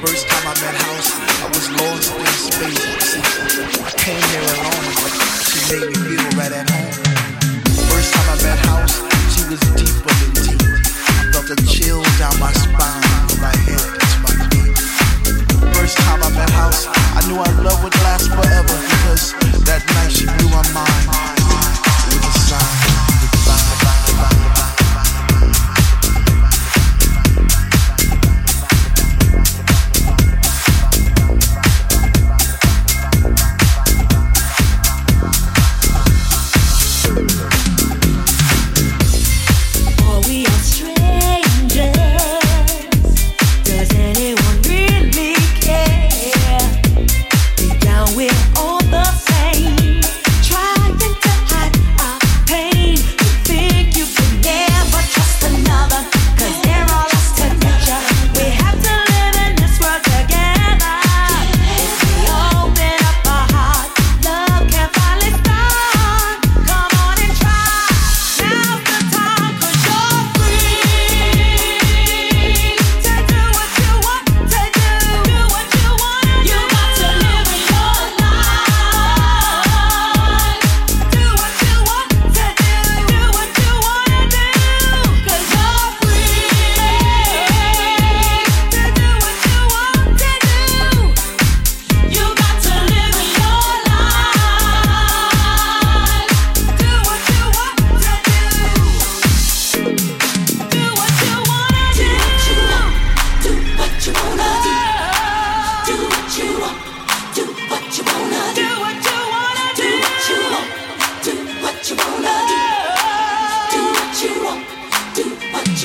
First time I met House, I was lost in space. See, I came here alone, but she made me feel right at home. First time I met House, she was deeper than deep. I felt a chill down my spine, my head to my feet. First time I met House, I knew our love would last forever because that night she blew my mind. with a sign.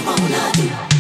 what you.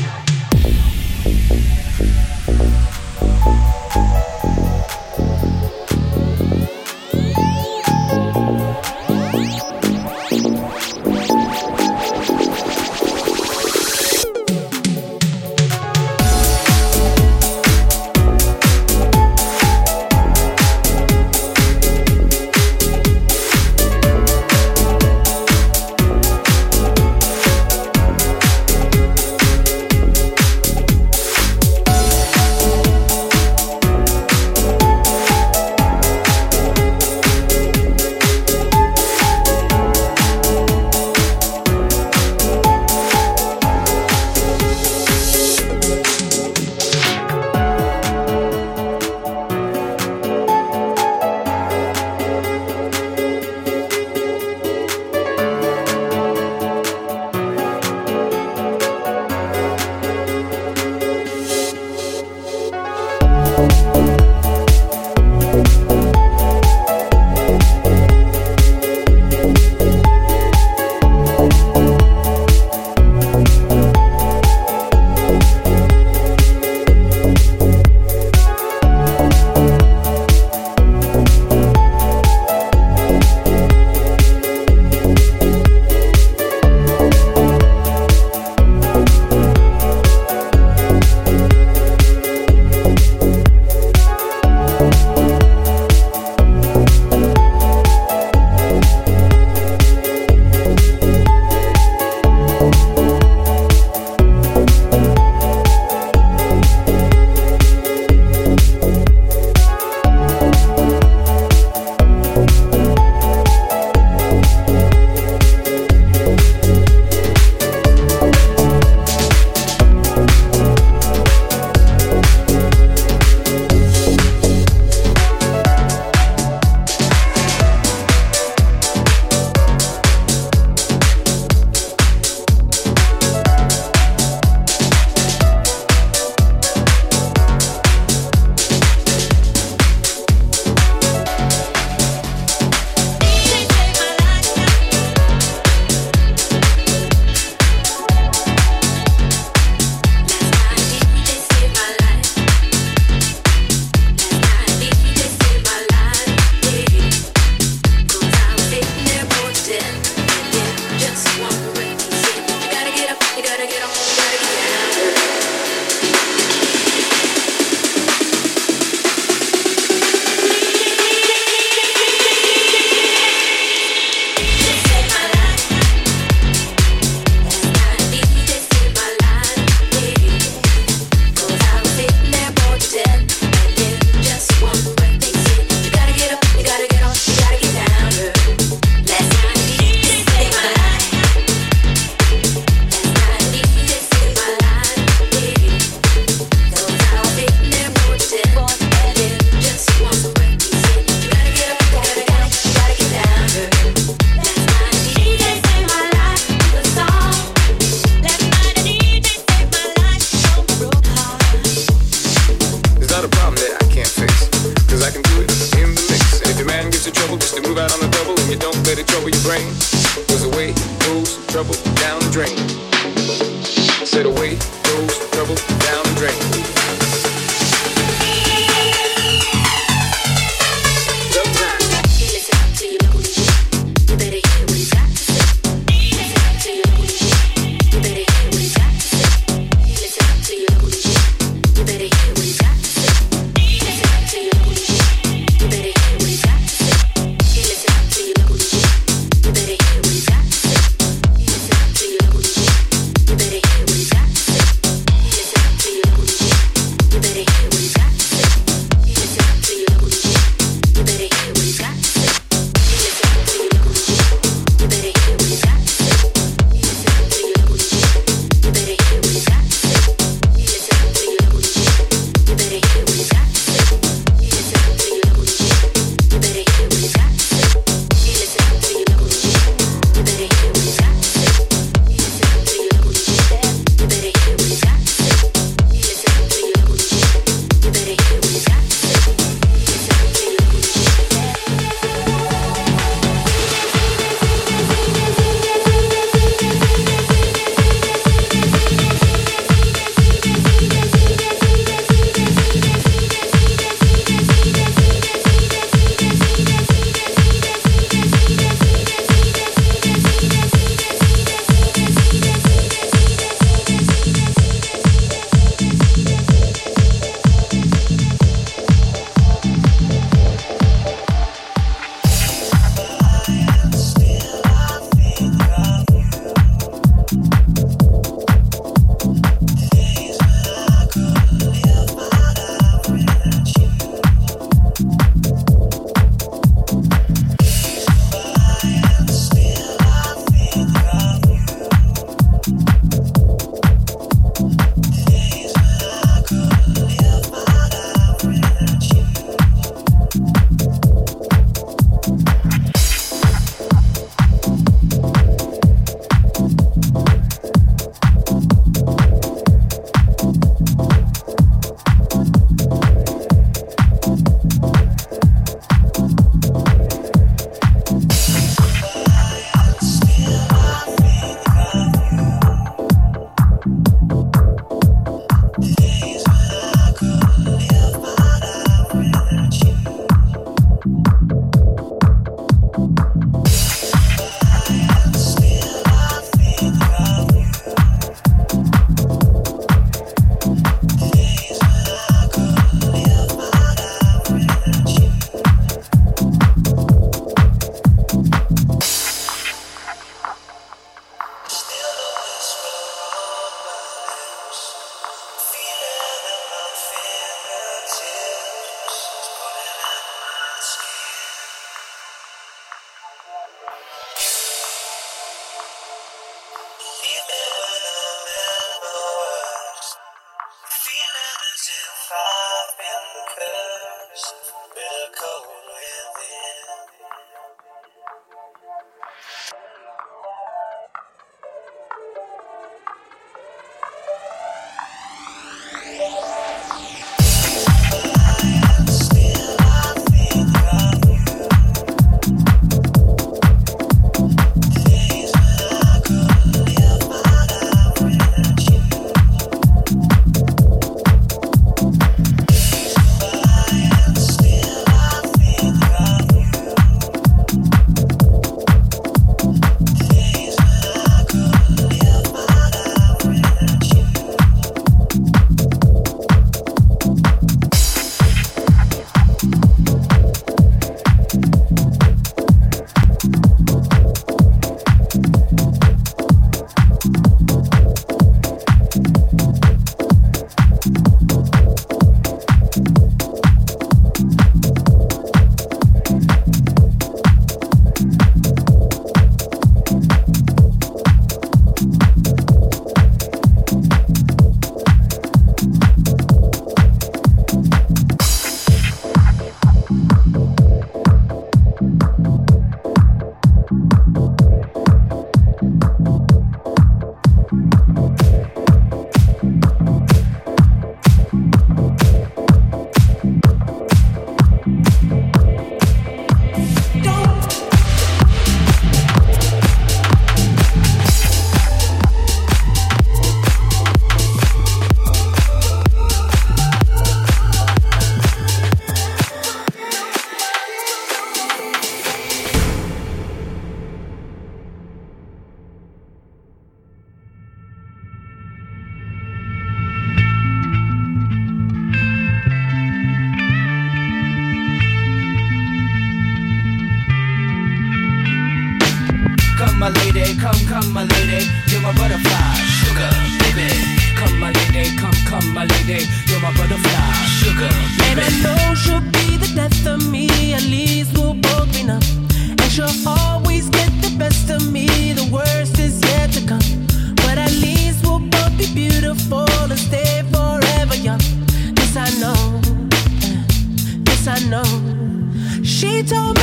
When I